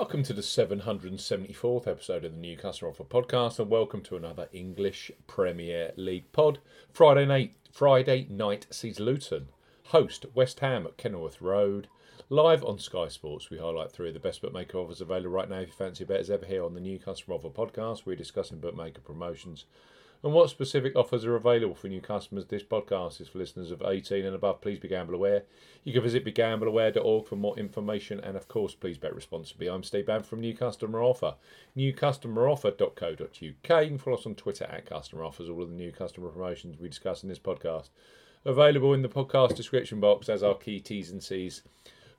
Welcome to the 774th episode of the New Customer Offer Podcast, and welcome to another English Premier League pod. Friday night, Friday night sees Luton host West Ham at Kenilworth Road. Live on Sky Sports, we highlight three of the best bookmaker offers available right now. If you fancy a bet as ever here on the New Customer Offer Podcast, we're discussing bookmaker promotions and what specific offers are available for new customers. This podcast is for listeners of 18 and above. Please be gamble aware. You can visit begambleaware.org for more information, and of course, please bet responsibly. I'm Steve Bann from New Customer Offer, newcustomeroffer.co.uk. You can follow us on Twitter at Customer Offers. All of the new customer promotions we discuss in this podcast available in the podcast description box as our key T's and C's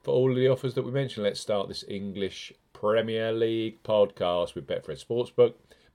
for all of the offers that we mentioned. Let's start this English Premier League podcast with Betfred Sportsbook.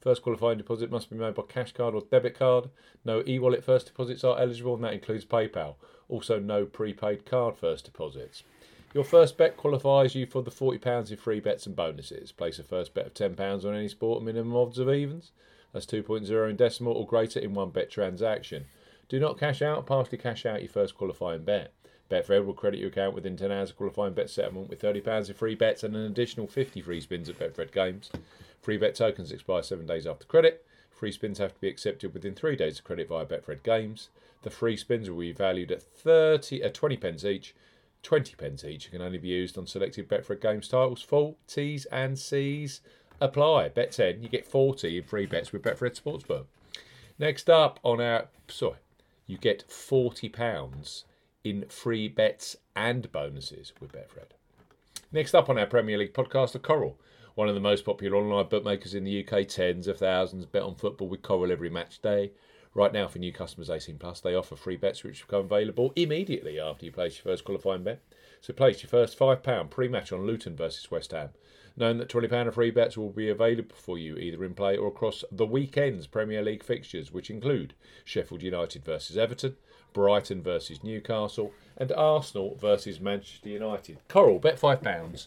First qualifying deposit must be made by cash card or debit card. No e wallet first deposits are eligible, and that includes PayPal. Also, no prepaid card first deposits. Your first bet qualifies you for the £40 in free bets and bonuses. Place a first bet of £10 on any sport, minimum odds of evens. That's 2.0 in decimal or greater in one bet transaction. Do not cash out, partially cash out your first qualifying bet. Betfred will credit your account within 10 hours of qualifying bet settlement with £30 in free bets and an additional 50 free spins at Betfred Games. Free bet tokens expire seven days after credit. Free spins have to be accepted within three days of credit via Betfred Games. The free spins will be valued at 30, uh, 20 pence each. 20 pence each can only be used on selected Betfred Games titles. Full T's and C's apply. Bet 10, you get 40 in free bets with Betfred Sportsbook. Next up on our, sorry, you get £40 in free bets and bonuses with Betfred. Next up on our Premier League podcast, the Coral one of the most popular online bookmakers in the UK. Tens of thousands bet on football with Coral every match day. Right now, for new customers 18 plus, they offer free bets which become available immediately after you place your first qualifying bet. So place your first £5 pre-match on Luton versus West Ham, knowing that £20 of free bets will be available for you either in play or across the weekend's Premier League fixtures, which include Sheffield United versus Everton, Brighton versus Newcastle, and Arsenal versus Manchester United. Coral, bet £5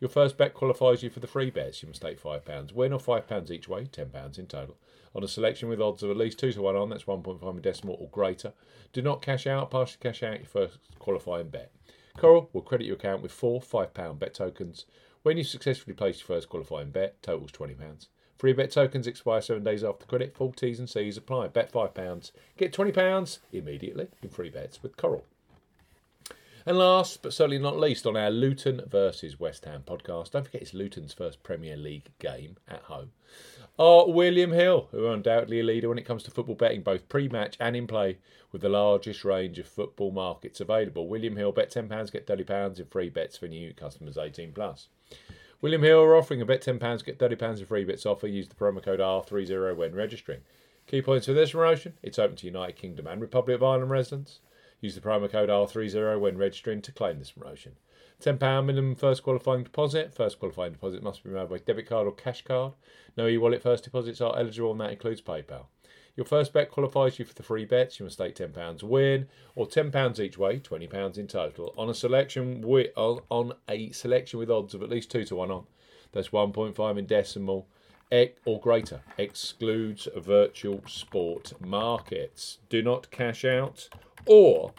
Your first bet qualifies you for the free bets. You must stake £5 win or £5 each way, £10 in total on a selection with odds of at least 2 to 1 on, that's 1.5 in decimal or greater. Do not cash out, partially cash out your first qualifying bet. Coral will credit your account with four £5 bet tokens. When you successfully place your first qualifying bet, totals £20. Free bet tokens expire seven days after credit. Full T's and C's apply. Bet £5. Get £20 immediately in free bets with Coral. And last but certainly not least, on our Luton versus West Ham podcast, don't forget it's Luton's first Premier League game at home, are William Hill, who are undoubtedly a leader when it comes to football betting, both pre match and in play, with the largest range of football markets available. William Hill, bet £10, get £30 in free bets for new customers 18 plus. William Hill are offering a bet £10, get £30 in free bets offer. Use the promo code R30 when registering. Key points for this promotion it's open to United Kingdom and Republic of Ireland residents. Use the promo code R30 when registering to claim this promotion. £10 minimum first qualifying deposit. First qualifying deposit must be made by debit card or cash card. No e wallet first deposits are eligible, and that includes PayPal. Your first bet qualifies you for the free bets. You must stake £10 win or £10 each way, £20 in total, on a selection with, on a selection with odds of at least 2 to 1 on. That's 1.5 in decimal or greater. Excludes virtual sport markets. Do not cash out or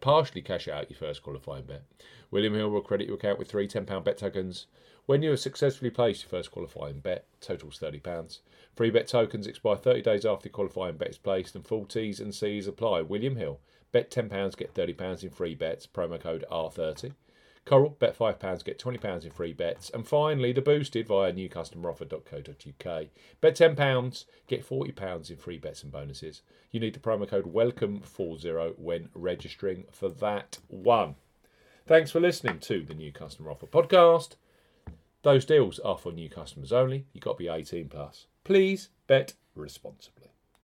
partially cash out your first qualifying bet. William Hill will credit your account with three £10 bet tokens. When you have successfully placed your first qualifying bet, totals £30. Free bet tokens expire 30 days after the qualifying bet is placed and full T's and C's apply. William Hill, bet £10, get £30 in free bets, promo code R30. Coral, bet £5, get £20 in free bets. And finally, the boosted via newcustomeroffer.co.uk. Bet £10, get £40 in free bets and bonuses. You need the promo code WELCOME40 when registering for that one. Thanks for listening to the New Customer Offer podcast. Those deals are for new customers only. You've got to be 18 plus. Please bet responsibly.